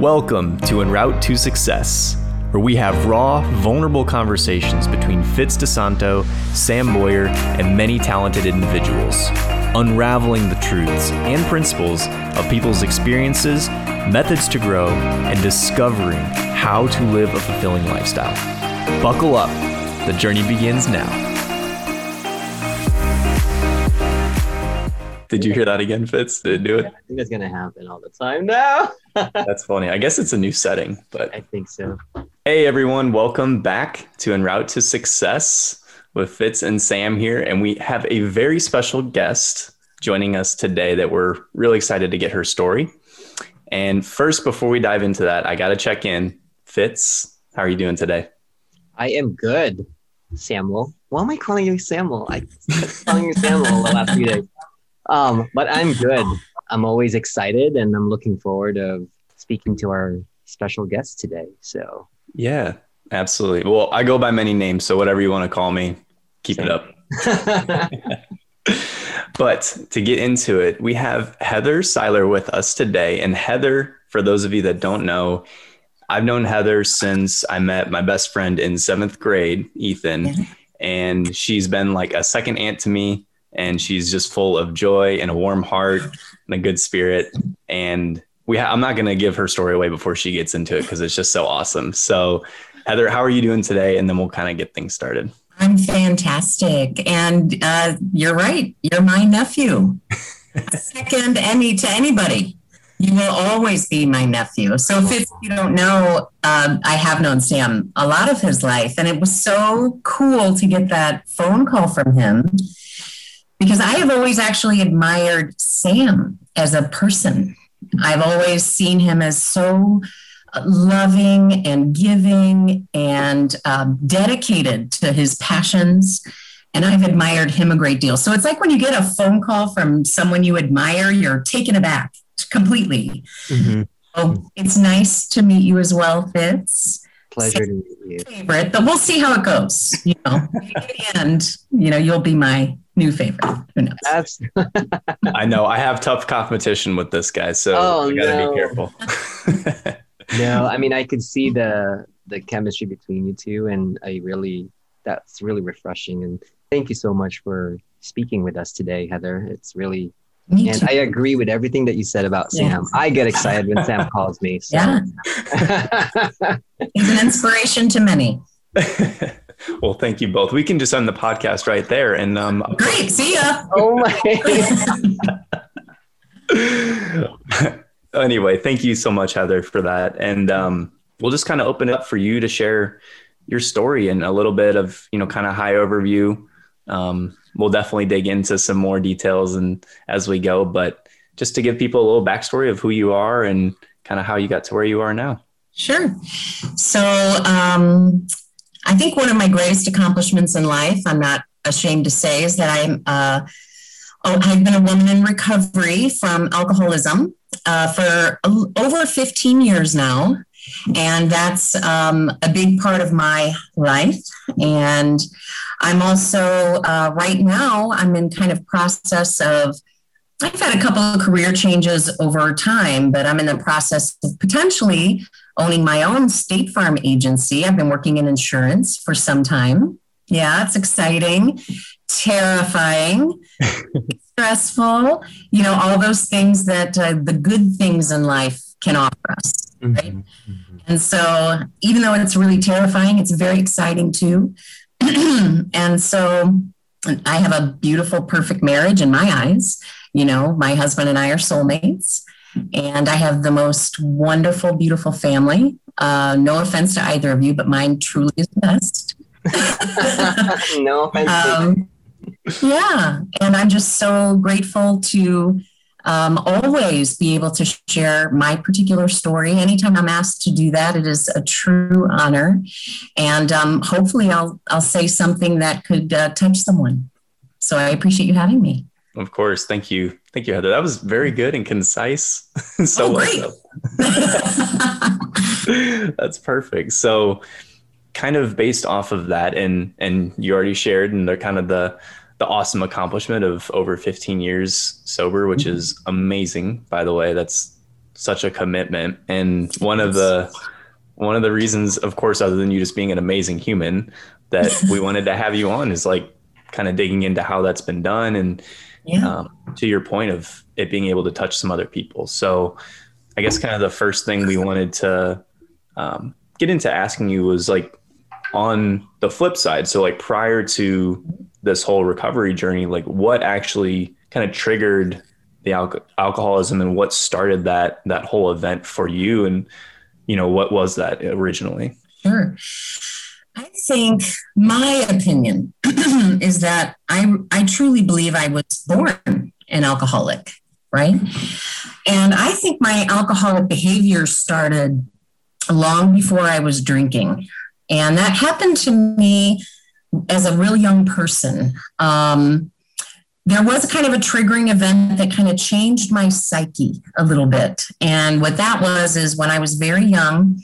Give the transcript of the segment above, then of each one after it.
Welcome to En Route to Success, where we have raw, vulnerable conversations between Fitz DeSanto, Sam Boyer, and many talented individuals, unraveling the truths and principles of people's experiences, methods to grow, and discovering how to live a fulfilling lifestyle. Buckle up, the journey begins now. Did you hear that again, Fitz? Did it do it? I think that's gonna happen all the time now. That's funny. I guess it's a new setting, but I think so. hey everyone, welcome back to En Route to Success with Fitz and Sam here, and we have a very special guest joining us today that we're really excited to get her story. And first, before we dive into that, I got to check in. Fitz, how are you doing today? I am good, Samuel. Why am I calling you Samuel? I kept calling you Samuel the last few days. Um, but I'm good. I'm always excited, and I'm looking forward of speaking to our special guest today. So Yeah, absolutely. Well, I go by many names, so whatever you want to call me, keep it up. But to get into it, we have Heather Seiler with us today. And Heather, for those of you that don't know, I've known Heather since I met my best friend in seventh grade, Ethan. And she's been like a second aunt to me. And she's just full of joy and a warm heart and a good spirit. And we ha- I'm not going to give her story away before she gets into it because it's just so awesome. So, Heather, how are you doing today? And then we'll kind of get things started. I'm fantastic. And uh, you're right. You're my nephew. Second any to anybody. You will always be my nephew. So if you don't know, um, I have known Sam a lot of his life. And it was so cool to get that phone call from him because I have always actually admired Sam as a person. I've always seen him as so loving and giving and um, dedicated to his passions. And I've admired him a great deal. So it's like when you get a phone call from someone you admire, you're taken aback completely. So it's nice to meet you as well, Fitz. Pleasure to meet you. Favorite, but we'll see how it goes. You know, in the end, you know, you'll be my new favorite. Who knows? That's I know I have tough competition with this guy, so Oh, I gotta no. be careful. no. I mean, I could see the the chemistry between you two, and I really that's really refreshing. And thank you so much for speaking with us today, Heather. It's really Me and too. I agree with everything that you said about Sam. I get excited when Sam calls me. So. Yeah, he's an inspiration to many. well, thank you both. We can just end the podcast right there. And um, Great. See ya. oh my. anyway, thank you so much, Heather, for that. And um, we'll just kind of open it up for you to share your story and a little bit of, you know, kind of high overview. Um, we'll definitely dig into some more details and as we go, but just to give people a little backstory of who you are and kind of how you got to where you are now. Sure. So, um, I think one of my greatest accomplishments in life, I'm not ashamed to say, is that I'm, uh, oh, I've been a woman in recovery from alcoholism uh, for over 15 years now. And that's um, a big part of my life. And I'm also, uh, right now, I'm in kind of process of I've had a couple of career changes over time, but I'm in the process of potentially owning my own State Farm agency. I've been working in insurance for some time. Yeah, it's exciting, terrifying, stressful, you know, all those things that uh, the good things in life can offer us. Right. And so, even though it's really terrifying, it's very exciting too. and so, I have a beautiful, perfect marriage in my eyes. You know, my husband and I are soulmates, and I have the most wonderful, beautiful family. Uh, no offense to either of you, but mine truly is the best. no offense. Um, yeah, and I'm just so grateful to um, always be able to share my particular story. Anytime I'm asked to do that, it is a true honor, and um, hopefully, I'll I'll say something that could uh, touch someone. So I appreciate you having me. Of course. Thank you. Thank you, Heather. That was very good and concise. so Oh, great. That's perfect. So kind of based off of that and and you already shared and they're kind of the the awesome accomplishment of over 15 years sober, which is amazing, by the way. That's such a commitment. And one of the one of the reasons, of course, other than you just being an amazing human, that we wanted to have you on is like kind of digging into how that's been done and yeah. um, to your point of it being able to touch some other people. So I guess kind of the first thing we wanted to um, get into asking you was like on the flip side. So like prior to this whole recovery journey, like what actually kind of triggered the al- alcoholism and what started that that whole event for you? And you know what was that originally? Sure. I think my opinion is that i i truly believe i was born an alcoholic right? And i think my alcoholic behavior started long before i was drinking and that happened to me as a real young person um, there was kind of a triggering event that kind of changed my psyche a little bit. And what that was is when I was very young,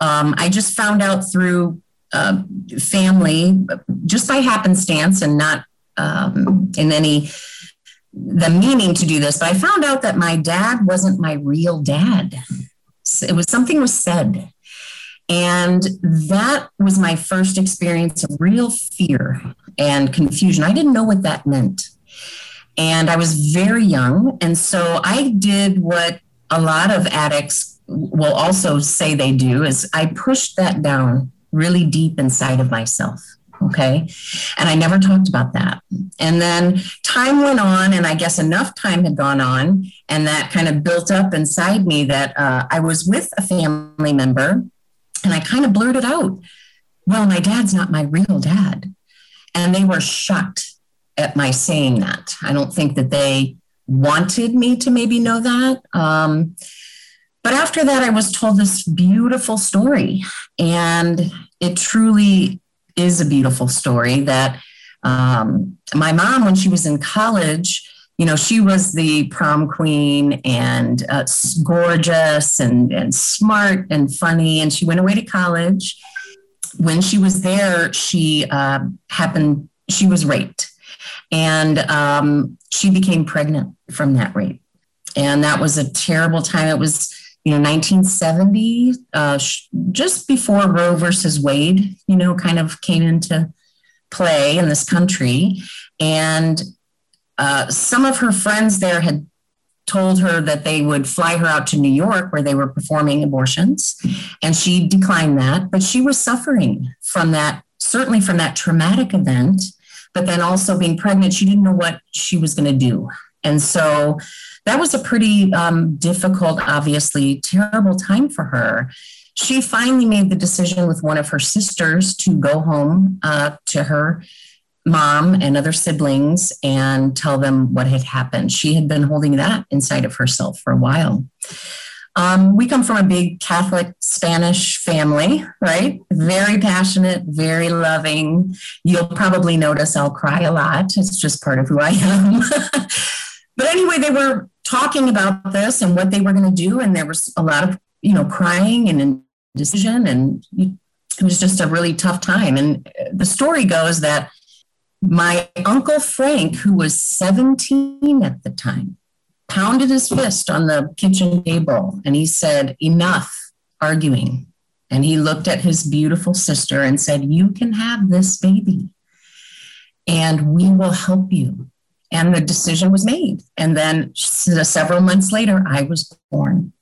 um, I just found out through uh, family, just by happenstance and not um, in any the meaning to do this, but I found out that my dad wasn't my real dad. It was something was said. And that was my first experience of real fear and confusion. I didn't know what that meant. And I was very young. And so I did what a lot of addicts will also say they do is I pushed that down really deep inside of myself. Okay. And I never talked about that. And then time went on, and I guess enough time had gone on, and that kind of built up inside me that uh, I was with a family member, and I kind of blurted out, Well, my dad's not my real dad. And they were shocked at my saying that. I don't think that they wanted me to maybe know that. Um, but after that, I was told this beautiful story. And it truly is a beautiful story that um, my mom, when she was in college, you know, she was the prom queen and uh, gorgeous and, and smart and funny. And she went away to college. When she was there, she uh, happened, she was raped and um, she became pregnant from that rape. And that was a terrible time. It was, you know, 1970, uh, just before Roe versus Wade, you know, kind of came into play in this country. And uh, some of her friends there had told her that they would fly her out to New York where they were performing abortions. And she declined that, but she was suffering from that, certainly from that traumatic event but then also being pregnant, she didn't know what she was going to do. And so that was a pretty um, difficult, obviously terrible time for her. She finally made the decision with one of her sisters to go home uh, to her mom and other siblings and tell them what had happened. She had been holding that inside of herself for a while. Um, we come from a big Catholic Spanish family, right? Very passionate, very loving. You'll probably notice I'll cry a lot. It's just part of who I am. but anyway, they were talking about this and what they were going to do, and there was a lot of you know crying and indecision, and it was just a really tough time. And the story goes that my uncle Frank, who was 17 at the time, pounded his fist on the kitchen table and he said, Enough arguing. And he looked at his beautiful sister and said, You can have this baby and we will help you. And the decision was made. And then several months later, I was born.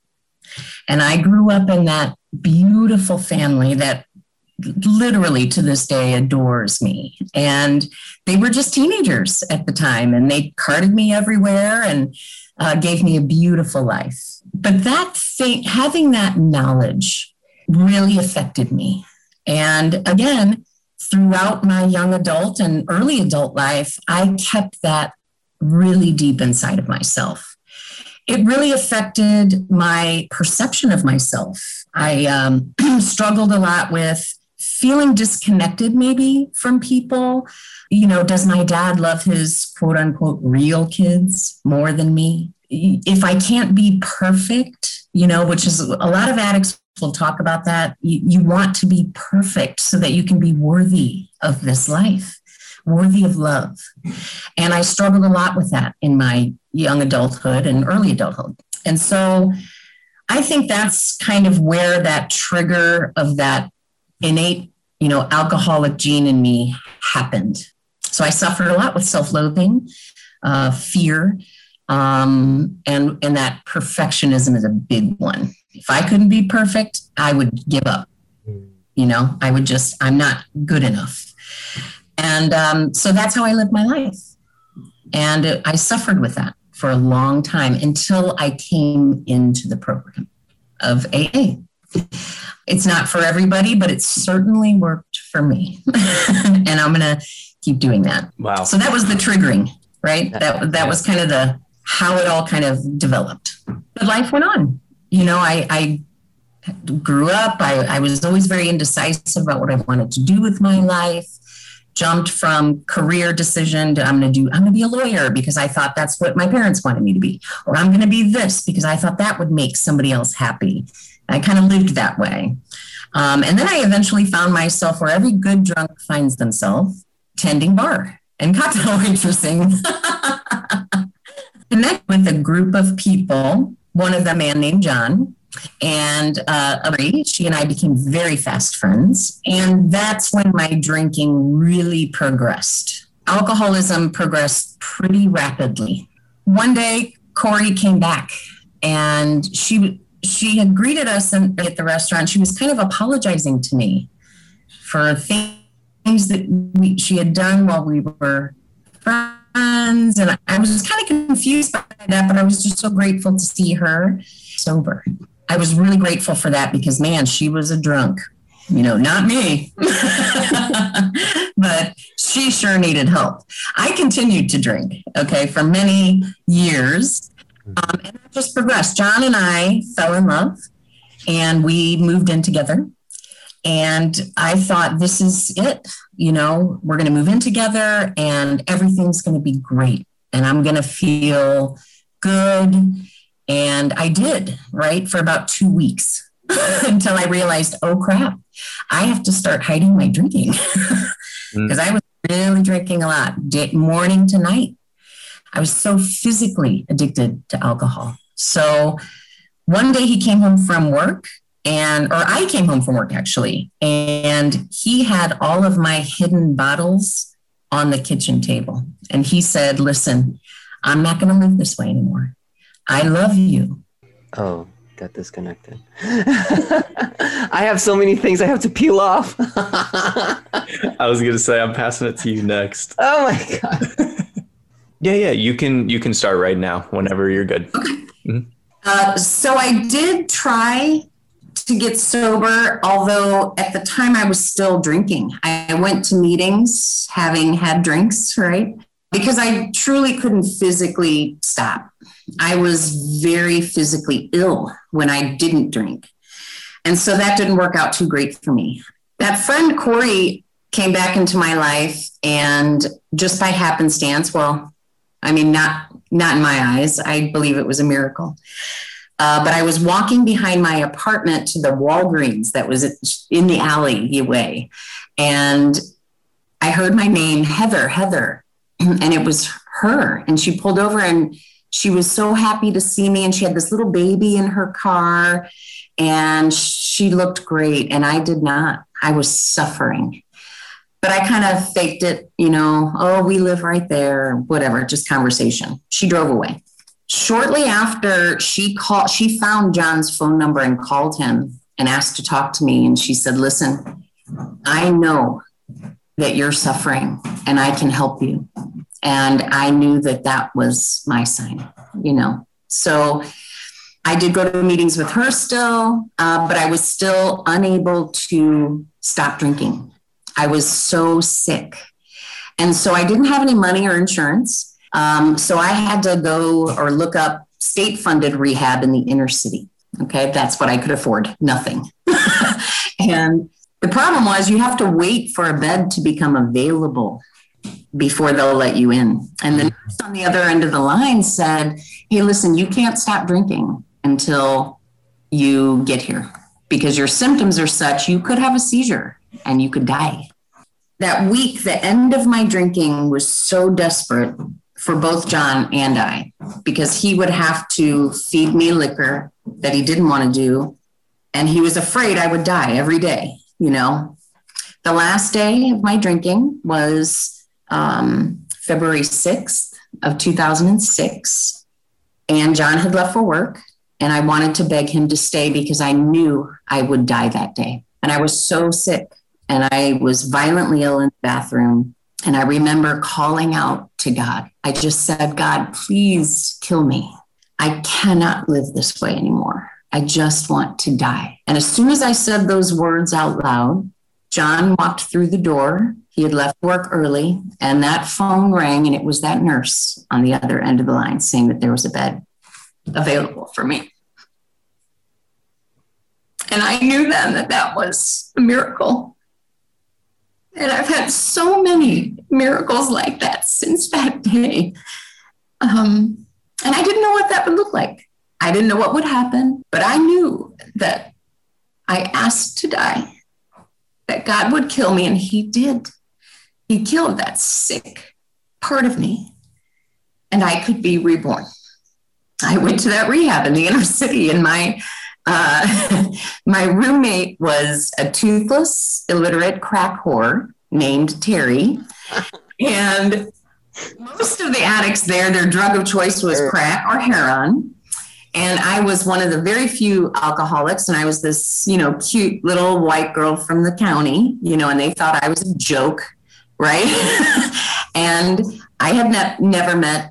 And I grew up in that beautiful family that literally to this day adores me. And they were just teenagers at the time and they carted me everywhere. And uh, gave me a beautiful life. But that thing, having that knowledge really affected me. And again, throughout my young adult and early adult life, I kept that really deep inside of myself. It really affected my perception of myself. I um, struggled a lot with feeling disconnected maybe from people. You know, does my dad love his quote unquote real kids more than me? If I can't be perfect, you know, which is a lot of addicts will talk about that. You, you want to be perfect so that you can be worthy of this life, worthy of love. And I struggled a lot with that in my young adulthood and early adulthood. And so I think that's kind of where that trigger of that innate, you know, alcoholic gene in me happened. So I suffered a lot with self-loathing, uh, fear, um, and and that perfectionism is a big one. If I couldn't be perfect, I would give up. You know, I would just I'm not good enough, and um, so that's how I lived my life, and I suffered with that for a long time until I came into the program of AA. It's not for everybody, but it certainly worked for me. and I'm going to keep doing that. Wow. So that was the triggering, right? That that was kind of the how it all kind of developed. But life went on. You know, I, I grew up. I, I was always very indecisive about what I wanted to do with my life jumped from career decision to I'm going to do I'm going to be a lawyer because I thought that's what my parents wanted me to be or I'm going to be this because I thought that would make somebody else happy. I kind of lived that way. Um, and then I eventually found myself where every good drunk finds themselves tending bar and cocktail waitressing. Connect with a group of people, one of them, a man named John, and uh, she and I became very fast friends. And that's when my drinking really progressed. Alcoholism progressed pretty rapidly. One day, Corey came back and she she had greeted us in, at the restaurant. She was kind of apologizing to me for things that we, she had done while we were friends. And I was kind of confused by that, but I was just so grateful to see her sober. I was really grateful for that because, man, she was a drunk. You know, not me, but she sure needed help. I continued to drink, okay, for many years. Um, and that just progressed. John and I fell in love and we moved in together. And I thought, this is it. You know, we're going to move in together and everything's going to be great. And I'm going to feel good and I did, right, for about two weeks until I realized, oh crap, I have to start hiding my drinking because mm. I was really drinking a lot, day, morning to night. I was so physically addicted to alcohol. So one day he came home from work and or I came home from work actually and he had all of my hidden bottles on the kitchen table and he said, "Listen, I'm not going to live this way anymore. I love you. Oh, got disconnected. I have so many things I have to peel off. I was gonna say I'm passing it to you next. Oh my god. yeah, yeah. You can you can start right now whenever you're good. Okay. Mm-hmm. Uh, so I did try to get sober, although at the time I was still drinking. I went to meetings having had drinks, right? Because I truly couldn't physically stop. I was very physically ill when I didn't drink. And so that didn't work out too great for me. That friend Corey came back into my life and just by happenstance, well, I mean, not not in my eyes. I believe it was a miracle. Uh, but I was walking behind my apartment to the Walgreens that was in the alleyway, and I heard my name, Heather, Heather, and it was her. And she pulled over and she was so happy to see me and she had this little baby in her car and she looked great and I did not. I was suffering. But I kind of faked it, you know, oh, we live right there, whatever, just conversation. She drove away. Shortly after she called, she found John's phone number and called him and asked to talk to me. And she said, Listen, I know that you're suffering and I can help you. And I knew that that was my sign, you know. So I did go to meetings with her still, uh, but I was still unable to stop drinking. I was so sick. And so I didn't have any money or insurance. Um, so I had to go or look up state funded rehab in the inner city. Okay, that's what I could afford nothing. and the problem was you have to wait for a bed to become available before they'll let you in. And the nurse on the other end of the line said, Hey, listen, you can't stop drinking until you get here because your symptoms are such you could have a seizure and you could die. That week, the end of my drinking was so desperate for both John and I because he would have to feed me liquor that he didn't want to do. And he was afraid I would die every day, you know. The last day of my drinking was um, February 6th of 2006. And John had left for work. And I wanted to beg him to stay because I knew I would die that day. And I was so sick and I was violently ill in the bathroom. And I remember calling out to God. I just said, God, please kill me. I cannot live this way anymore. I just want to die. And as soon as I said those words out loud, John walked through the door. He had left work early, and that phone rang, and it was that nurse on the other end of the line saying that there was a bed available for me. And I knew then that that was a miracle. And I've had so many miracles like that since that day. Um, and I didn't know what that would look like. I didn't know what would happen, but I knew that I asked to die, that God would kill me, and He did. He killed that sick part of me, and I could be reborn. I went to that rehab in the inner city, and my uh, my roommate was a toothless, illiterate crack whore named Terry, and most of the addicts there, their drug of choice was crack or heroin. And I was one of the very few alcoholics, and I was this, you know, cute little white girl from the county, you know, and they thought I was a joke, right? and I had ne- never met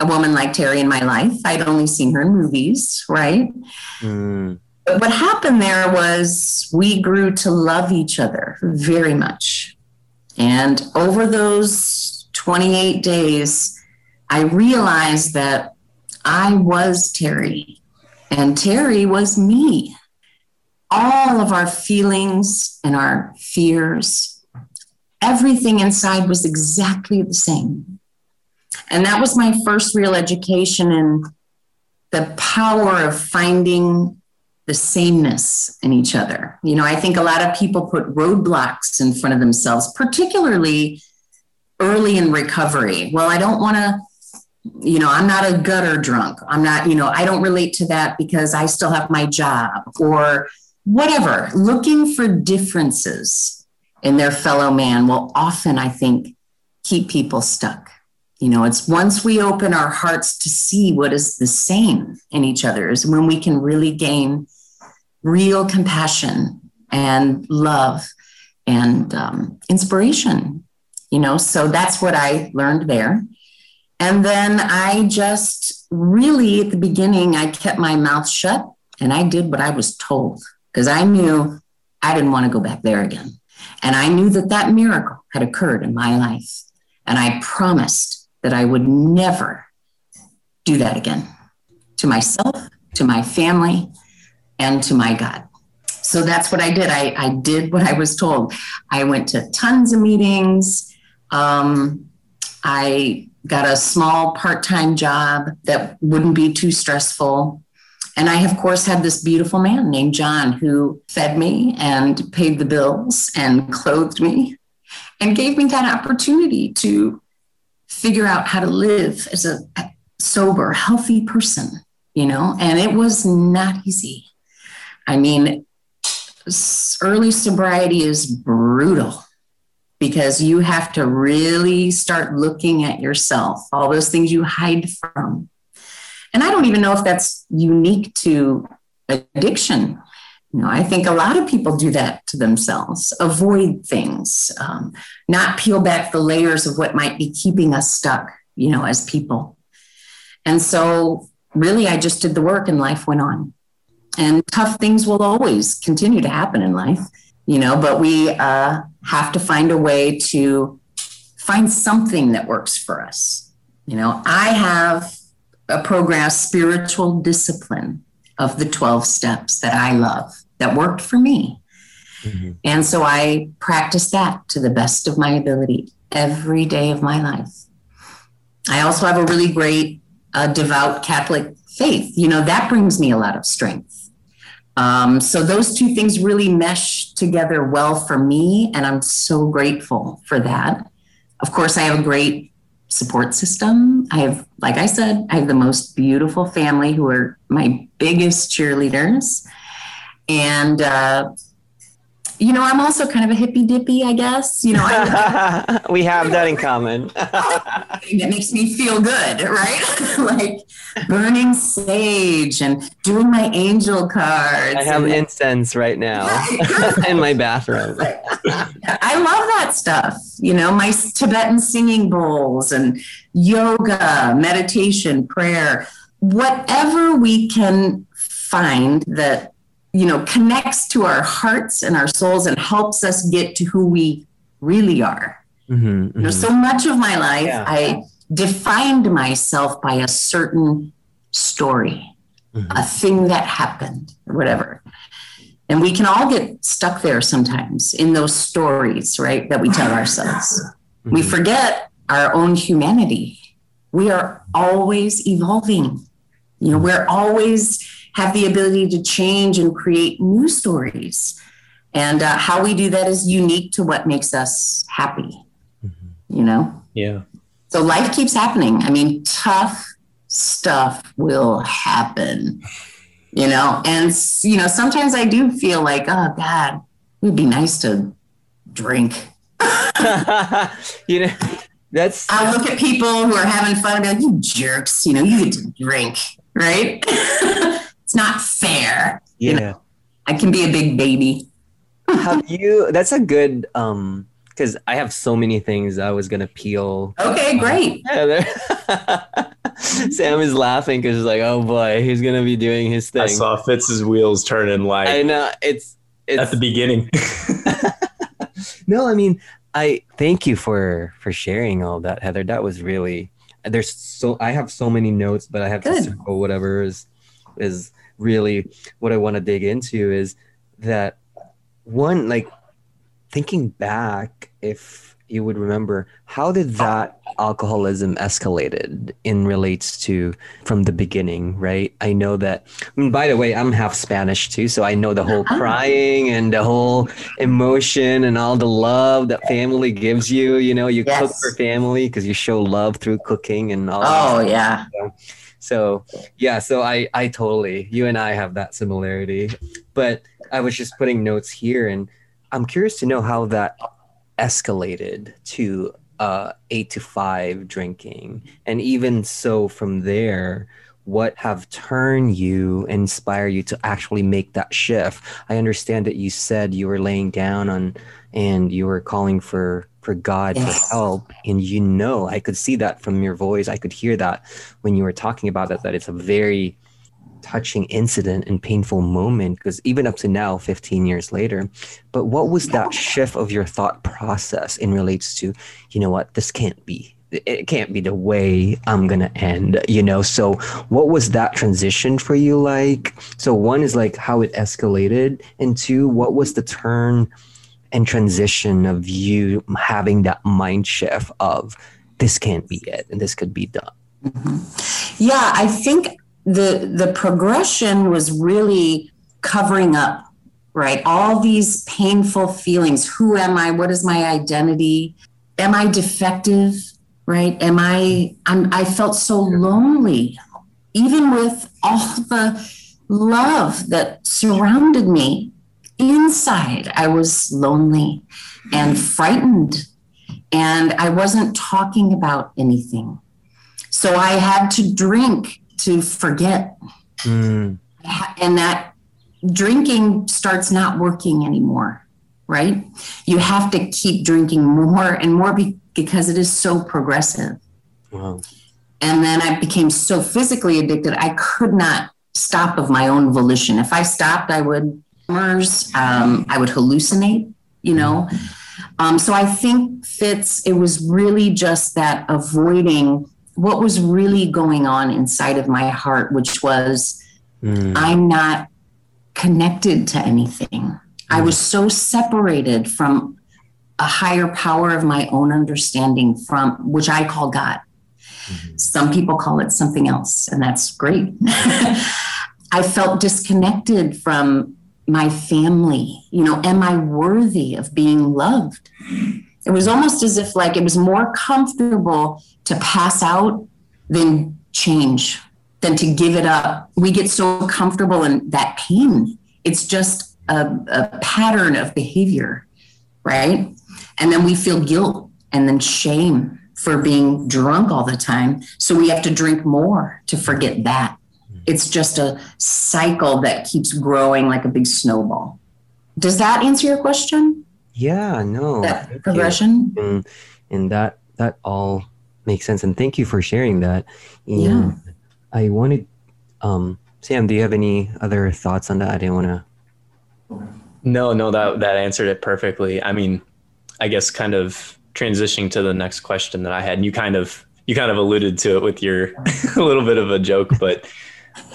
a woman like Terry in my life. I'd only seen her in movies, right? Mm. But what happened there was we grew to love each other very much. And over those 28 days, I realized that I was Terry and Terry was me. All of our feelings and our fears, everything inside was exactly the same. And that was my first real education in the power of finding the sameness in each other. You know, I think a lot of people put roadblocks in front of themselves, particularly early in recovery. Well, I don't want to, you know, I'm not a gutter drunk. I'm not, you know, I don't relate to that because I still have my job or whatever. Looking for differences in their fellow man will often, I think, keep people stuck. You know, it's once we open our hearts to see what is the same in each other is when we can really gain real compassion and love and um, inspiration you know? So that's what i learned there. And then i just really at the beginning i kept my mouth shut and i did what i was told because i knew i didn't want to go back there again. And i knew that that miracle had occurred in my life. And i promised that i would never do that again. To myself to my family and to my god. So that's what i did. I, I did what i was told. I went to tons of meetings. Um, I got a small part time job that wouldn't be too stressful. And I, of course, had this beautiful man named John who fed me and paid the bills and clothed me and gave me that opportunity to figure out how to live as a sober, healthy person, you know, and it was not easy. I mean, early sobriety is brutal because you have to really start looking at yourself, all those things you hide from. And I don't even know if that's unique to addiction. You know, I think a lot of people do that to themselves, avoid things, um, not peel back the layers of what might be keeping us stuck, you know, as people. And so, really, I just did the work and life went on. And tough things will always continue to happen in life you know, but we uh, have to find a way to find something that works for us. You know, I have a program, spiritual discipline of the 12 steps that I love that worked for me. Mm-hmm. And so I practice that to the best of my ability every day of my life. I also have a really great uh, devout Catholic faith. You know, that brings me a lot of strength. Um, so those two things really mesh together well for me, and I'm so grateful for that. Of course, I have a great support system. I have, like I said, I have the most beautiful family who are my biggest cheerleaders. And uh, you know, I'm also kind of a hippy dippy, I guess. You know, I, we have that in common. that makes me feel good, right? like burning sage and doing my angel cards. I have and, incense right now in my bathroom. I love that stuff. You know, my Tibetan singing bowls and yoga, meditation, prayer, whatever we can find that you know connects to our hearts and our souls and helps us get to who we really are mm-hmm, mm-hmm. you know so much of my life yeah. i defined myself by a certain story mm-hmm. a thing that happened or whatever and we can all get stuck there sometimes in those stories right that we tell ourselves we mm-hmm. forget our own humanity we are always evolving you know we're always have the ability to change and create new stories. And uh, how we do that is unique to what makes us happy, mm-hmm. you know? Yeah. So life keeps happening. I mean, tough stuff will happen, you know? And, you know, sometimes I do feel like, oh, God, it would be nice to drink. you know, that's. I look at people who are having fun and be like, you jerks, you know, you get to drink, right? it's not fair. Yeah. You know, I can be a big baby. have you that's a good um because I have so many things I was gonna peel. Okay, great. Heather. Sam is laughing because he's like, "Oh boy, he's gonna be doing his thing." I saw Fitz's wheels turning like I know it's, it's at the beginning. no, I mean, I thank you for for sharing all that, Heather. That was really there's so I have so many notes, but I have Good. to circle whatever is is really what I want to dig into is that one, like thinking back, if you would remember, how did that alcoholism escalated in relates to from the beginning, right? I know that. I mean, by the way, I'm half Spanish too, so I know the whole uh-huh. crying and the whole emotion and all the love that family gives you. You know, you yes. cook for family because you show love through cooking and all. Oh yeah. So, so yeah, so I I totally you and I have that similarity. But I was just putting notes here and I'm curious to know how that escalated to uh, eight to five drinking. And even so from there, what have turned you, inspire you to actually make that shift? I understand that you said you were laying down on and you were calling for for God yes. for help. And you know, I could see that from your voice. I could hear that when you were talking about it, that it's a very touching incident and painful moment because even up to now 15 years later but what was that shift of your thought process in relates to you know what this can't be it can't be the way i'm gonna end you know so what was that transition for you like so one is like how it escalated and two what was the turn and transition of you having that mind shift of this can't be it and this could be done. Mm-hmm. yeah i think the the progression was really covering up right? All these painful feelings. Who am i? What is my identity? Am i defective? Right? Am i I'm, i felt so lonely even with all the love that surrounded me inside, I was lonely and frightened, and I wasn't talking about anything. So I had to drink to forget. Mm. And that drinking starts not working anymore, right? You have to keep drinking more and more because it is so progressive. Wow. And then I became so physically addicted, I could not stop of my own volition. If I stopped, I would um, I would hallucinate, you know. Um, so I think Fitz, it was really just that avoiding what was really going on inside of my heart, which was mm. I'm not connected to anything. Mm. I was so separated from a higher power of my own understanding from which I call God. Mm-hmm. Some people call it something else, and that's great. I felt disconnected from my family? You know, am I worthy of being loved? It was almost as if like it was more comfortable to pass out than change, than to give it up. We get so comfortable in that pain. It's just a, a pattern of behavior, right? And then we feel guilt and then shame for being drunk all the time. So we have to drink more to forget that. It's just a cycle that keeps growing like a big snowball. Does that answer your question? Yeah, no. That progression? And, and that that all makes sense. And thank you for sharing that. And Yeah. I wanted um Sam, do you have any other thoughts on that? I didn't want to No, no, that that answered it perfectly. I mean, I guess kind of transitioning to the next question that I had, and you kind of you kind of alluded to it with your a little bit of a joke, but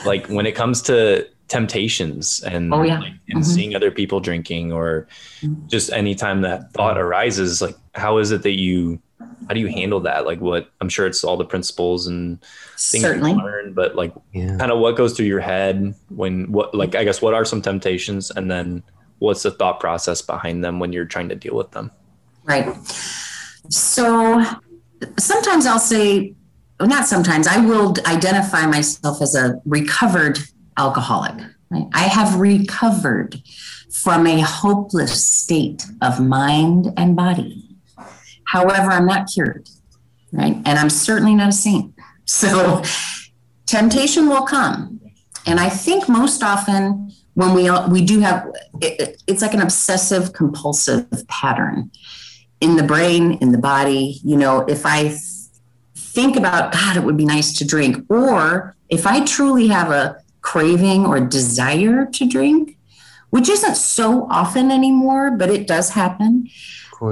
like when it comes to temptations and Oh, yeah. like, and Mhm. seeing other people drinking or Mhm. just anytime that thought arises, like how is it that you how do you handle that? Like what I'm sure it's all the principles and things Certainly. you learn, but like yeah. kind of what goes through your head when what like I guess what are some temptations and then what's the thought process behind them when you're trying to deal with them? Right. So sometimes I'll say, well, not sometimes, I will identify myself as a recovered alcoholic. Right? I have recovered from a hopeless state of mind and body. However, I'm not cured, right? And I'm certainly not a saint. So temptation will come. And I think most often when we we do have it, it's like an obsessive compulsive pattern in the brain, in the body. You know, if I think about, God, it would be nice to drink, or if I truly have a craving or desire to drink, which isn't so often anymore, but it does happen,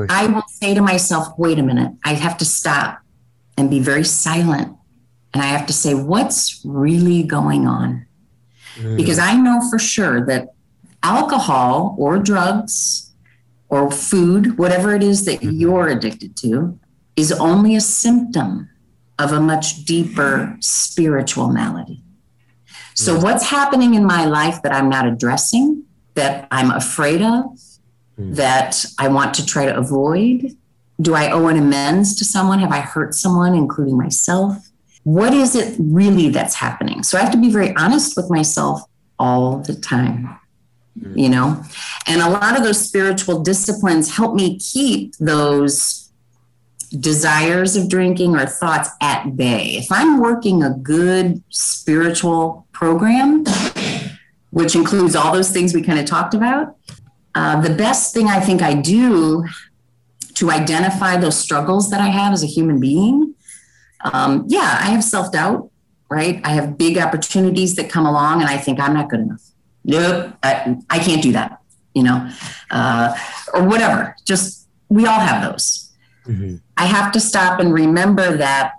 I will say to myself, wait a minute, I have to stop and be very silent. And I have to say, what's really going on? Mm. because I know for sure that alcohol or drugs or food, whatever it is that Mhm. you're addicted to, is only a symptom of a much deeper spiritual malady. So, Yes. what's happening in my life that I'm not addressing, that I'm afraid of, Mm. that I want to try to avoid? Do I owe an amends to someone? Have I hurt someone, including myself? What is it really that's happening? So I have to be very honest with myself all the time, Mm. you know? And a lot of those spiritual disciplines help me keep those desires of drinking or thoughts at bay. If I'm working a good spiritual program, which includes all those things we kind of talked about, uh, the best thing I think I do to identify those struggles that I have as a human being, um, yeah, I have self doubt, right? I have big opportunities that come along, and I think I'm not good enough. Nope, I, I can't do that, you know, uh, or whatever. Just we all have those. Mhm. I have to stop and remember that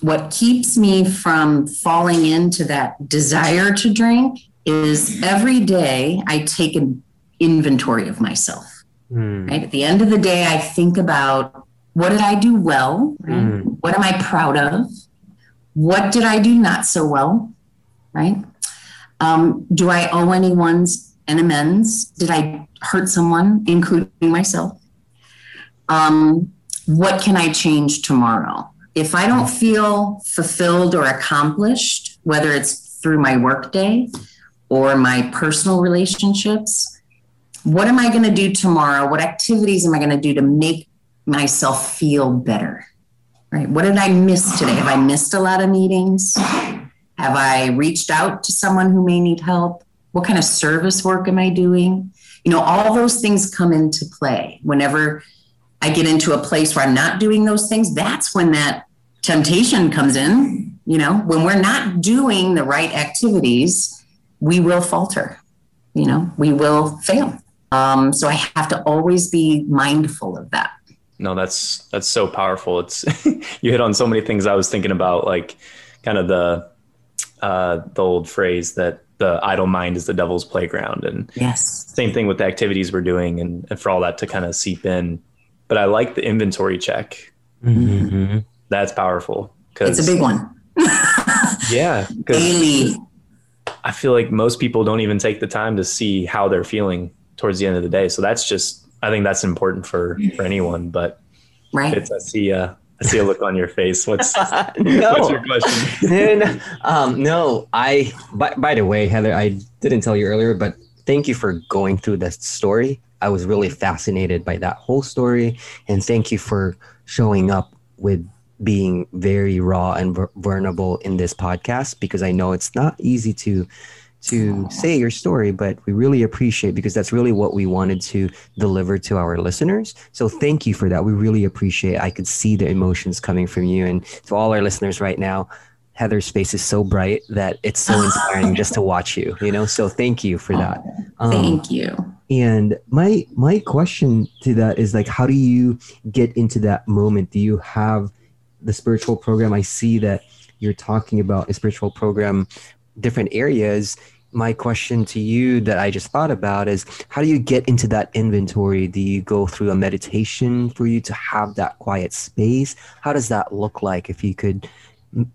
what keeps me from falling into that desire to drink is every day I take an inventory of myself. Mm. Right. At the end of the day, I think about what did I do well? Right? Mm. What am I proud of? What did I do not so well? Right. Um, do I owe anyone an amends? Did I hurt someone, including myself? Um, what can I change tomorrow? If I don't mm-hmm. feel fulfilled or accomplished, whether it's through my workday or my personal relationships, what am I going to do tomorrow? What activities am I going to do to make myself feel better? Right? What did I miss today? Have I uh-huh. missed a lot of meetings? Have I reached out to someone who may need help? What kind of service work am I doing? You know, all those things come into play whenever I get into a place where I'm not doing those things. That's when that temptation comes in. You know, when we're not doing the right activities, we will falter. You know, we will fail. Um, so I have to always be mindful of that. No, that's that's so powerful. It's you hit on so many things I was thinking about, like kind of the uh, the old phrase that the idle mind is the devil's playground, and Yes. same thing with the activities we're doing, and, and for all that to kind of seep in. But I like the inventory check. Mhm. That's powerful It's a big one. yeah, Daily. I feel like most people don't even take the time to see how they're feeling towards the end of the day. So that's just I think that's important for for anyone. But right? It's, I see. Uh, I see a look on your face. What's no. what's your question? no, um, no, I. By, by the way, Heather, I didn't tell you earlier, but thank you for going through that story. I was really fascinated by that whole story, and thank you for showing up with being very raw and vulnerable in this podcast because I know it's not easy to to say your story, but we really appreciate because that's really what we wanted to deliver to our listeners. So thank you for that. We really appreciate. It. I could see the emotions coming from you, and to all our listeners right now, Heather's face is so bright that it's so inspiring just to watch you. You know, so thank you for that. Um, thank you. And my my question to that is like, how do you get into that moment? Do you have the spiritual program? I see that you're talking about a spiritual program, different areas my question to you that I just thought about is how do you get into that inventory? Do you go through a meditation for you to have that quiet space? How does that look like? If you could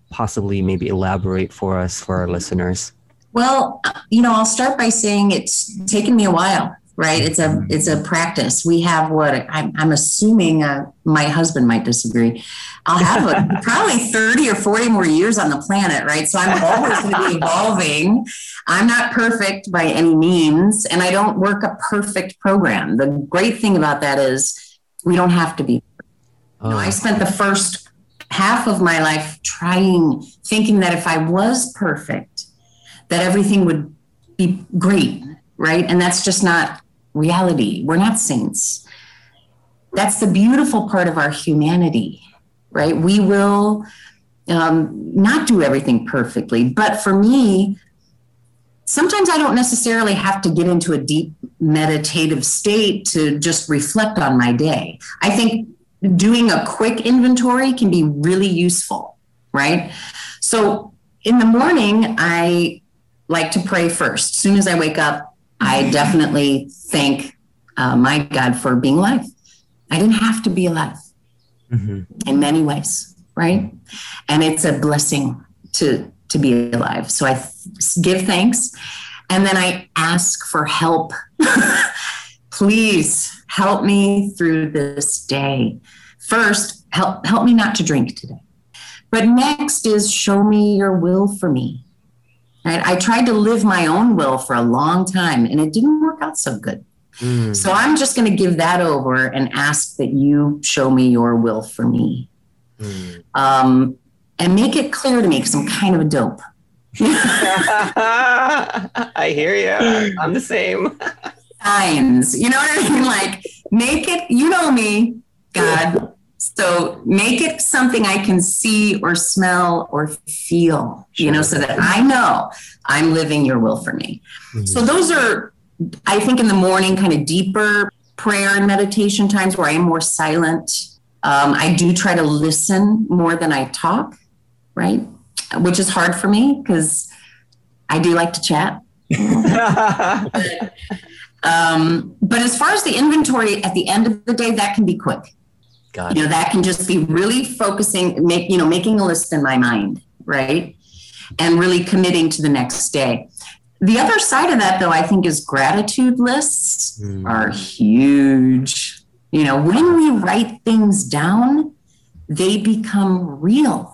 possibly maybe elaborate for us, for our listeners. Well, you know, I'll start by saying it's taken me a while right? It's a it's a practice. We have what i'm, I'm assuming uh, my husband might disagree. I'll have a, probably 30 or 40 more years on the planet right? So i'm always going to be evolving. I'm not perfect by any means and i don't work a perfect program. The great thing about that is we don't have to be. Oh. you know, i spent the first half of my life trying thinking that if i was perfect that everything would be great right? And that's just not reality. We're not saints. That's the beautiful part of our humanity, right? We will um, not do everything perfectly. But for me, sometimes I don't necessarily have to get into a deep meditative state to just reflect on my day. I think doing a quick inventory can be really useful, right? So in the morning, I like to pray first. As soon as I wake up, I definitely thank uh, my God for being alive. I didn't have to be alive mm-hmm. in many ways, right? And it's a blessing to to be alive. So I th- give thanks, and then I ask for help. Please help me through this day. First, help help me not to drink today. But next is show me your will for me. Right? I tried to live my own will for a long time and it didn't work out so good. Mm. So I'm just going to give that over and ask that you show me your will for me. Mm. Um, and make it clear to me because I'm kind of a dope. I hear you. I'm the same. Signs. You know what I mean? Like, make it, you know me, God. So make it something I can see or smell or feel, you know, so that I know I'm living your will for me. Mm-hmm. So those are, I think, in the morning, kind of deeper prayer and meditation times where I am more silent. Um, I do try to listen more than I talk, right? Which is hard for me because I do like to chat. um, but as far as the inventory at the end of the day, that can be quick Got you know, that can just be really focusing, make, you know, making a list in my mind, right? And really committing to the next day. The other side of that, though, I think is gratitude lists mm. are huge. You know, when we write things down, they become real.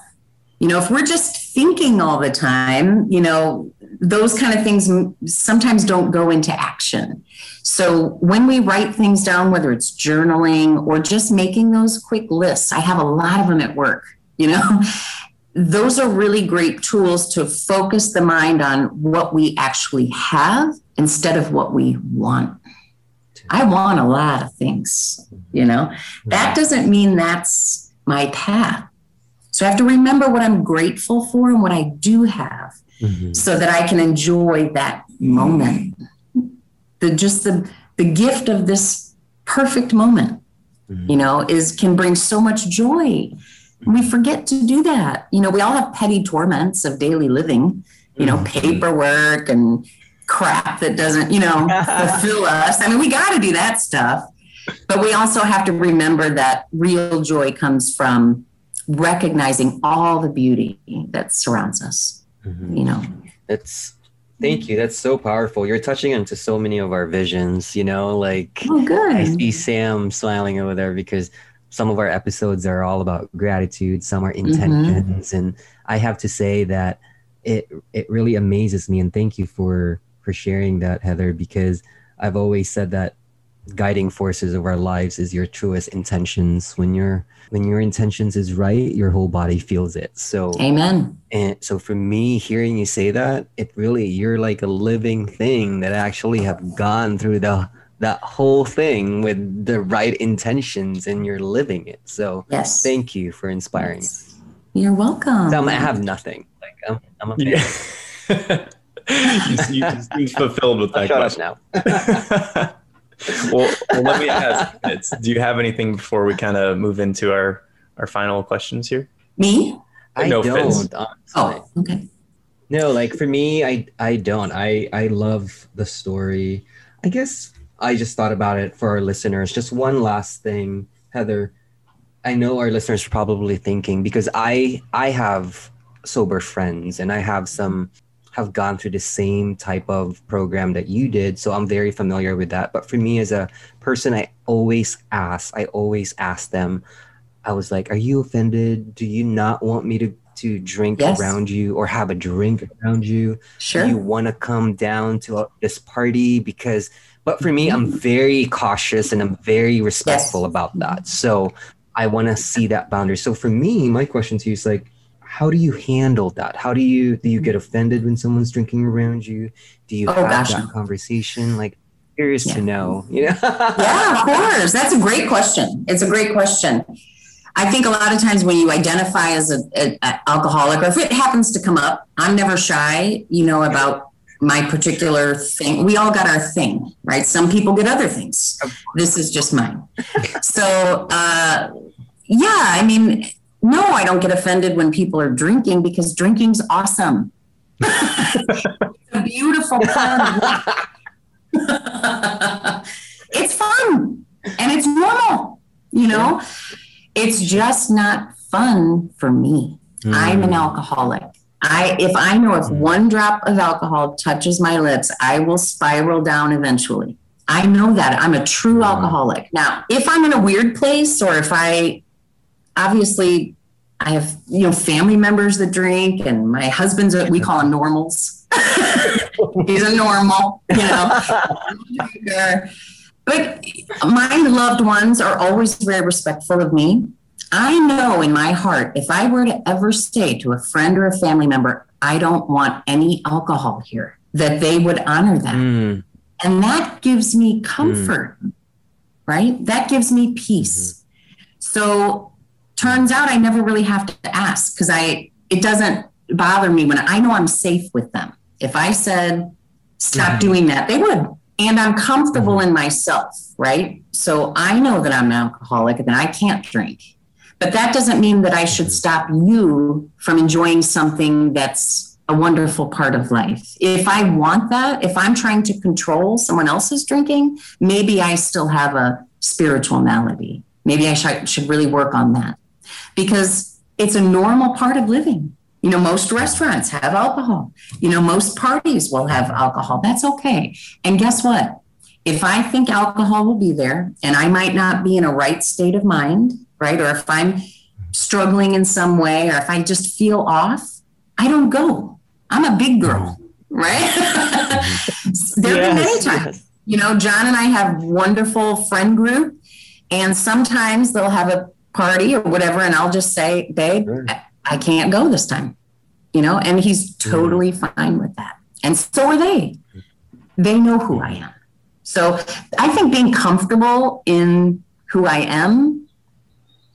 You know, if we're just thinking all the time, you know, those kind of things sometimes don't go into action. So when we write things down, whether it's journaling or just making those quick lists, I have a lot of them at work, you know. Those are really great tools to focus the mind on what we actually have instead of what we want. I want a lot of things, you know. That doesn't mean that's my path. So I have to remember what I'm grateful for and what I do have mm-hmm. so that I can enjoy that moment. The just the the gift of this perfect moment, mm-hmm. you know, is can bring so much joy. we forget to do that. You know, we all have petty torments of daily living, you know, mm-hmm. paperwork and crap that doesn't, you know, fulfill us. I mean, we got to do that stuff. But we also have to remember that real joy comes from recognizing all the beauty that surrounds us mm-hmm. you know? That's thank you. That's so powerful. You're touching into so many of our visions you know? Like oh good. I see sam smiling over there because some of our episodes are all about gratitude, some are intentions, mm-hmm. and I have to say that it it really amazes me, and thank you for for sharing that, Heather, because I've always said that guiding forces of our lives is your truest intentions. When your when your intentions is right your whole body feels it. So amen. and so for me hearing you say that it really you're like a living thing that actually have gone through the that whole thing with the right intentions and you're living it. So yes. thank you for inspiring yes. you're welcome. So i have nothing. Like i'm, I'm a yeah. you, you just seem fulfilled with that I'll shut up now well, well, let me ask. It's, do you have anything before we kind of move into our our final questions here? Me? Uh, I no don't. Oh, okay. No, like for me, I I don't. I I love the story. I guess I just thought about it for our listeners. Just one last thing, Heather. I know our listeners are probably thinking because I I have sober friends and I have some have gone through the same type of program that you did. So I'm very familiar with that. But for me as a person, I always ask, I always ask them, I was like, are you offended? Do you not want me to to drink yes. around you or have a drink around you? Sure. Do you want to come down to a, this party? Because, but for me, I'm mm-hmm. very cautious and I'm very respectful yes. about that. Mm-hmm. So I want to see that boundary. So for me, my question to you is like, how do you handle that? How do you do you get offended when someone's drinking around you? Do you oh, have gosh. that conversation? Like curious yeah. to know, you know? yeah, of course. That's a great question. It's a great question. I think a lot of times when you identify as an alcoholic, or if it happens to come up, I'm never shy, you know, about my particular thing. We all got our thing, right? Some people get other things. This is just mine. so, uh, yeah, I mean, no, I don't get offended when people are drinking because drinking's awesome. it's a beautiful part it's fun and it's normal, you know? It's just not fun for me. Mm. I'm an alcoholic. I if I know if mm. one drop of alcohol touches my lips, I will spiral down eventually. I know that. I'm a true alcoholic. Now, if I'm in a weird place or if I obviously I have you know family members that drink, and my husband's a, we call him normals. He's a normal, you know. but my loved ones are always very respectful of me. I know in my heart, if I were to ever say to a friend or a family member, I don't want any alcohol here, that they would honor that. Mm. And that gives me comfort, mm. right? That gives me peace. Mm-hmm. So turns out I never really have to ask because I it doesn't bother me when I know I'm safe with them. If I said stop mm-hmm. doing that, they would. And I'm comfortable mm-hmm. in myself, right? So I know that I'm an alcoholic and that I can't drink. But that doesn't mean that I should mm-hmm. stop you from enjoying something that's a wonderful part of life. If I want that, if I'm trying to control someone else's drinking, maybe I still have a spiritual malady. Maybe I should, should really work on that because it's a normal part of living. You know, most restaurants have alcohol. You know, most parties will have alcohol. That's okay. And guess what? If I think alcohol will be there and I might not be in a right state of mind, right? Or if I'm struggling in some way or if I just feel off, I don't go. I'm a big girl, right? there have yes, been many times. Yes. You know, John and I have wonderful friend group, and sometimes they'll have a party or whatever, and I'll just say, babe, sure. I can't go this time, you know, and he's totally mm. fine with that. And so are they. They know who I am. So I think being comfortable in who I am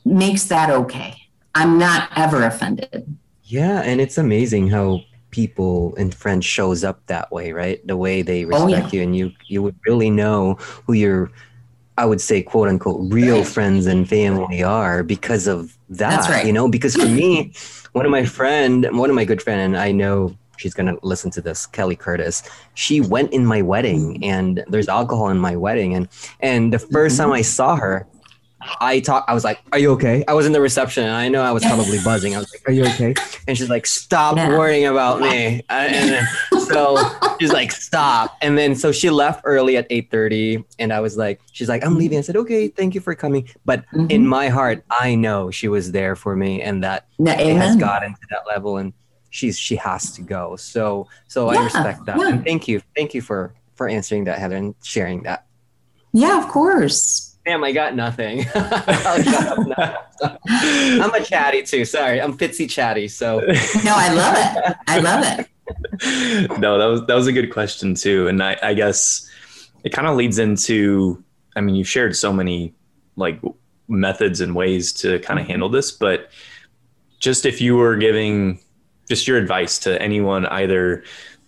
makes that okay. I'm not ever offended. Yeah, and it's amazing how people and friends shows up that way, right? The way they respect oh, yeah. you and you you would really know who you're I would say, quote unquote, real friends and family are because of that. That's right. You know, because for me, one of my friend, one of my good friend, and I know she's gonna listen to this, Kelly Curtis. She went in my wedding, and there's alcohol in my wedding, and and the 1st mm-hmm. time I saw her, I talk. I was like, "Are you okay?" I was in the reception, and I know I was probably buzzing. I was like, "Are you okay?" And she's like, "Stop Yeah. worrying about me." And then, so she's like, "Stop." And then so she left early at eight thirty, and I was like, "She's like, I'm leaving." I said, "Okay, thank you for coming." But in Mhm. my heart, I know she was there for me, and that Yeah, it has gotten to that level, and she's she has to go. So so I respect that, yeah. and thank you, thank you for for answering that, Heather, and sharing that. Yeah, of course. Damn, I got nothing. I'll shut up now. I'm a chatty too. Sorry, I'm Fitzy chatty. So No, I love it. I love it. no, that was that was a good question too, and I, I guess it kind of leads into. I mean, you've shared so many like methods and ways to kind of mm-hmm. handle this, but just if you were giving just your advice to anyone either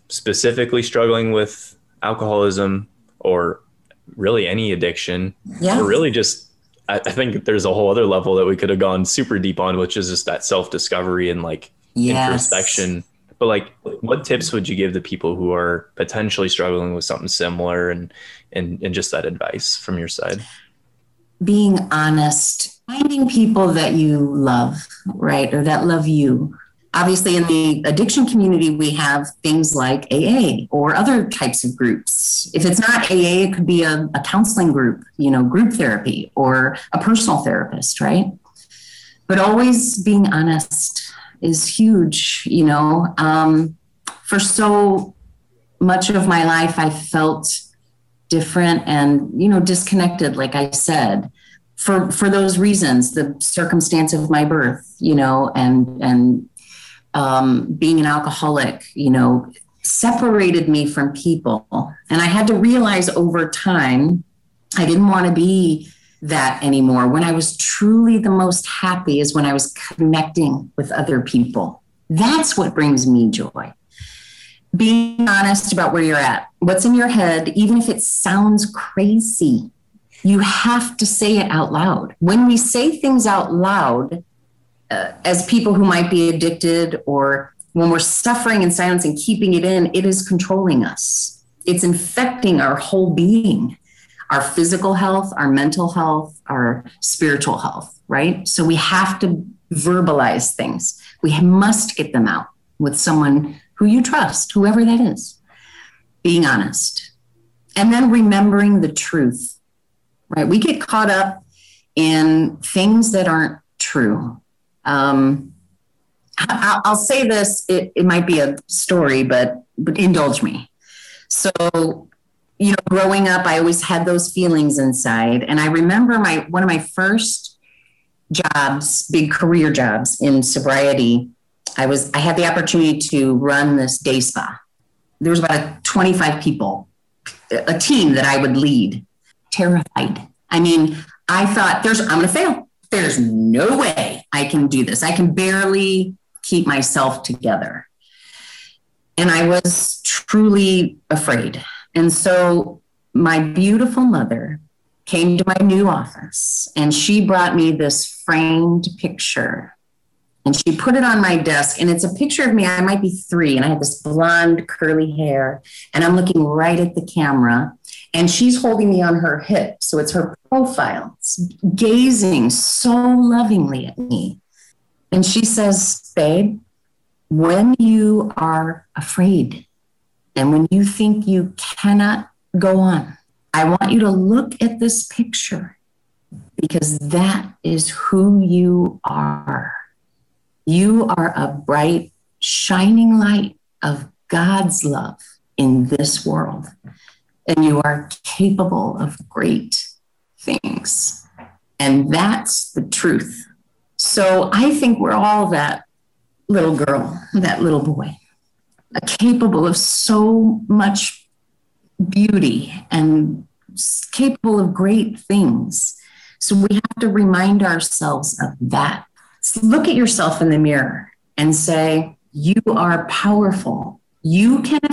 specifically struggling with alcoholism or really any addiction Yeah. or really just I, I think there's a whole other level that we could have gone super deep on which is just that self-discovery and like Yes. introspection but like what tips would you give to people who are potentially struggling with something similar and and, and just that advice from your side Being honest, finding people that you love, right, or that love you. Obviously, in the addiction community, we have things like AA or other types of groups. If it's not AA, it could be a, a counseling group, you know, group therapy or a personal therapist, right? But always being honest is huge, you know. Um, for so much of my life, I felt different and you know disconnected like i said for for those reasons the circumstance of my birth you know and and um, being an alcoholic you know separated me from people. And i had to realize over time i didn't want to be that anymore. When i was truly the most happy is when i was connecting with other people. That's what brings me joy. Being honest about where you're at, what's in your head, even if it sounds crazy, you have to say it out loud. When we say things out loud, uh, as people who might be addicted or when we're suffering in silence and keeping it in, it is controlling us. It's infecting our whole being, our physical health, our mental health, our spiritual health, right? So we have to verbalize things. We must get them out with someone who you trust, whoever that is. Being honest. And then remembering the truth, right? We get caught up in things that aren't true. Um, I- I'll say this, it, it might be a story, but, but indulge me. So, you know, growing up, I always had those feelings inside. And I remember my one of my first jobs, big career jobs in sobriety, I was I had the opportunity to run this day spa. There was about 25 people, a team that I would lead. Terrified. I mean, I thought there's I'm going to fail. There's no way I can do this. I can barely keep myself together. And I was truly afraid. And so my beautiful mother came to my new office and she brought me this framed picture and she put it on my desk and it's a picture of me i might be three and i have this blonde curly hair and i'm looking right at the camera and she's holding me on her hip. So it's her profile. It's gazing so lovingly at me. And she says babe when you are afraid and when you think you cannot go on i want you to look at this picture because that is who you are. You are a bright, shining light of God's love in this world. And you are capable of great things. And that's the truth. So I think we're all that little girl, that little boy, capable of so much beauty and capable of great things. So we have to remind ourselves of that so look at yourself in the mirror and say, You are powerful. You can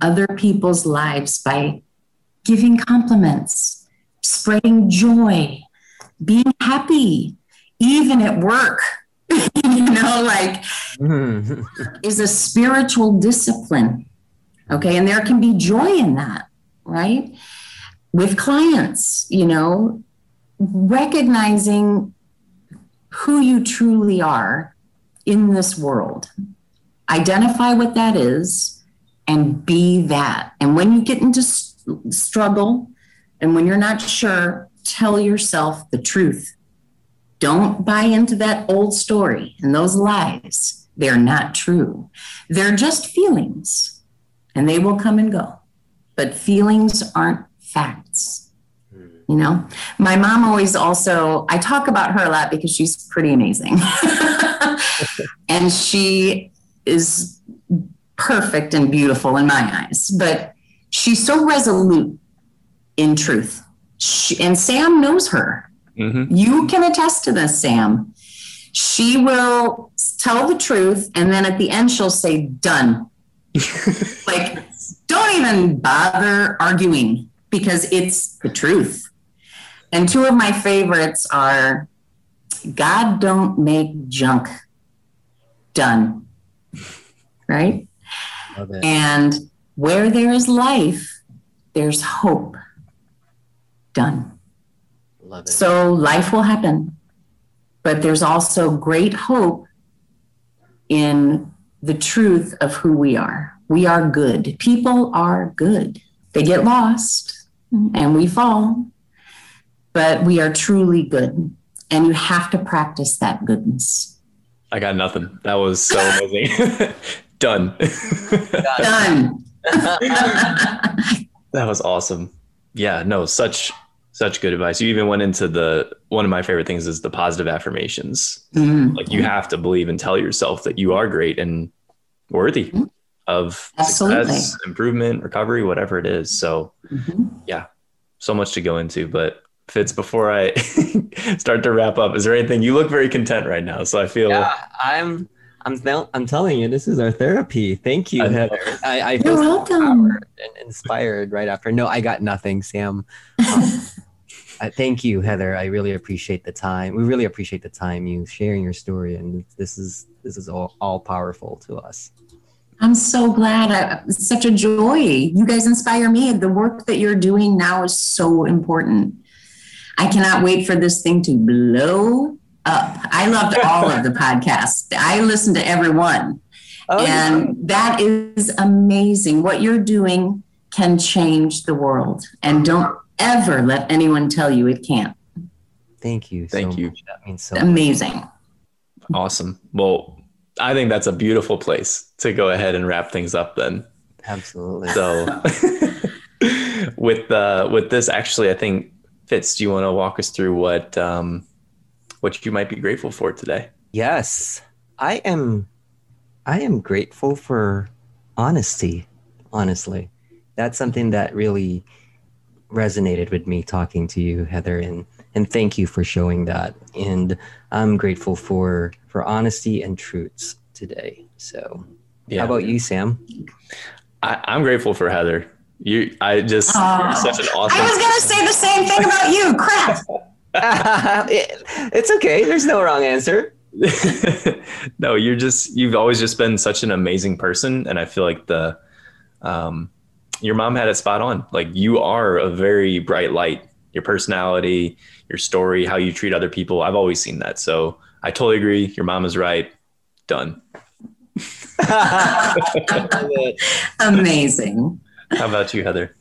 other people's lives by giving compliments, spreading joy, being happy, even at work. you know, like mm-hmm. is a spiritual discipline. Okay. And there can be joy in that, right? With clients, you know, recognizing who you truly are in this world. Identify what that is and be that. And when you get into struggle and when you're not sure, tell yourself the truth. Don't buy into that old story and those lies. They're not true. They're just feelings and they will come and go. But feelings aren't facts. You know, my mom always also, I talk about her a lot because she's pretty amazing. and she is perfect and beautiful in my eyes, but she's so resolute in truth. She, and Sam knows her. Mm-hmm. You can attest to this, Sam. She will tell the truth, and then at the end, she'll say, Done. like, don't even bother arguing because it's the truth. And two of my favorites are God don't make junk. Done. Right? And where there is life, there's hope. Done. Love it. So life will happen. But there's also great hope in the truth of who we are. We are good. People are good. They get lost and we fall, but we are truly good. And you have to practice that goodness. I got nothing. That was so amazing. Done. Done. that was awesome. Yeah, no, such such good advice. You even went into the one of my favorite things is the positive affirmations. Mm-hmm. Like you have to believe and tell yourself that you are great and worthy mm-hmm. of Absolutely. success, improvement, recovery, whatever it is. So mm-hmm. yeah, so much to go into. But Fitz, before I start to wrap up, is there anything you look very content right now? So I feel yeah, I'm I'm I'm telling you, this is our therapy. Thank you, Heather. I, I feel so and inspired right after. No, I got nothing, Sam. Um, uh, thank you, Heather. I really appreciate the time. We really appreciate the time you sharing your story, and this is this is all, all powerful to us. I'm so glad. I, it's such a joy. You guys inspire me. The work that you're doing now is so important. I cannot wait for this thing to blow up. I loved all of the podcasts. I listened to every one. Oh, and yeah. that is amazing. What you're doing can change the world. And don't ever let anyone tell you it can't. Thank you. Thank so you. Much. That means so amazing. Much. Awesome. Well, I think that's a beautiful place to go ahead and wrap things up then. Absolutely. So with uh with this actually I think Fitz, do you want to walk us through what um what you might be grateful for today? Yes. I am I am grateful for honesty, honestly. That's something that really resonated with me talking to you, Heather, and and thank you for showing that. And I'm grateful for for honesty and truths today. So, yeah. how about you, Sam? I, am grateful for Heather. You, I just uh, such an awesome. I was gonna say the same thing about you. Crap. it, it's okay. There's no wrong answer. no, you're just you've always just been such an amazing person, and I feel like the um your mom had it spot on. Like you are a very bright light. Your personality, your story, how you treat other people. I've always seen that. So I totally agree. Your mom is right. Done. Amazing. How about you, Heather?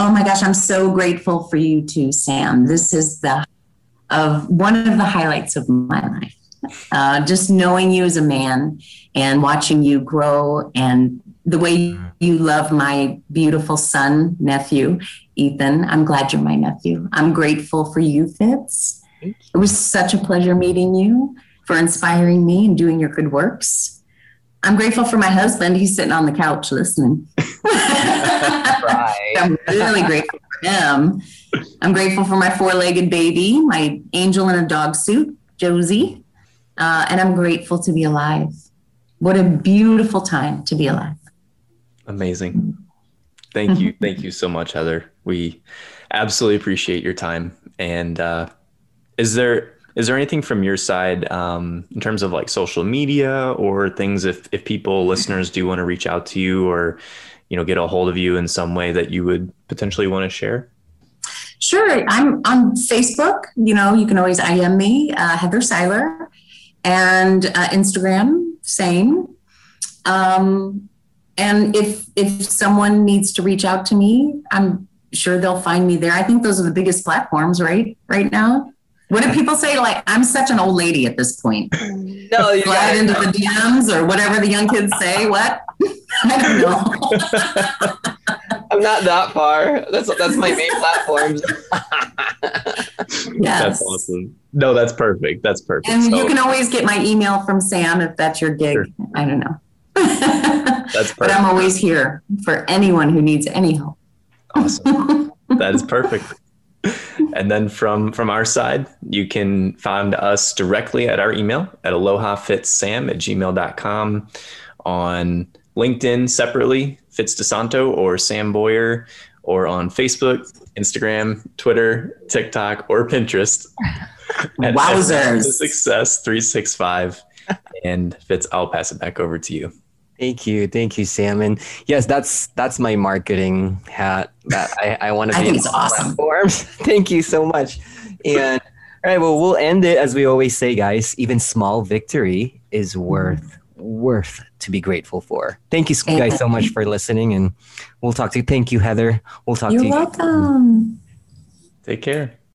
Oh my gosh, I'm so grateful for you too, Sam. This is the of one of the highlights of my life. Uh, just knowing you as a man and watching you grow and the way you love my beautiful son, nephew, Ethan. I'm glad you're my nephew. I'm grateful for you, Fitz. It was such a pleasure meeting you, for inspiring me and doing your good works. I'm grateful for my husband. He's sitting on the couch listening. right. I'm really grateful for him. I'm grateful for my four legged baby, my angel in a dog suit, Josie. Uh, and I'm grateful to be alive. What a beautiful time to be alive. Amazing. Thank you. Thank you so much, Heather. We absolutely appreciate your time. And uh, is there is there anything from your side um, in terms of like social media or things if if people listeners do want to reach out to you or you know get a hold of you in some way that you would potentially want to share? Sure. I'm on Facebook. You know, you can always IM me, uh, Heather Seiler, and uh, Instagram, same. Um, and if if someone needs to reach out to me, I'm sure they'll find me there. I think those are the biggest platforms, right? Right now. What do people say? Like, I'm such an old lady at this point. No, you Slide into the DMs or whatever the young kids say. What? I don't know. I'm not that far. That's that's my main platforms. Yes. That's awesome. No, that's perfect. That's perfect. And So, you can always get my email from Sam if that's your gig. Sure. I don't know. that's perfect. but. I'm always here for anyone who needs any help. Awesome. that is perfect. And then from from our side, you can find us directly at our email at alohafitsam at gmail.com on LinkedIn separately, Fitz DeSanto or Sam Boyer, or on Facebook, Instagram, Twitter, TikTok, or Pinterest. Wowzers. Success 365. And Fitz, I'll pass it back over to you. Thank you, thank you, Sam. And yes, that's that's my marketing hat. That I, I want to I be think it's awesome. platforms. thank you so much. And all right, well, we'll end it as we always say, guys. Even small victory is worth worth to be grateful for. Thank you guys so much for listening, and we'll talk to you. Thank you, Heather. We'll talk You're to you. welcome. Take care.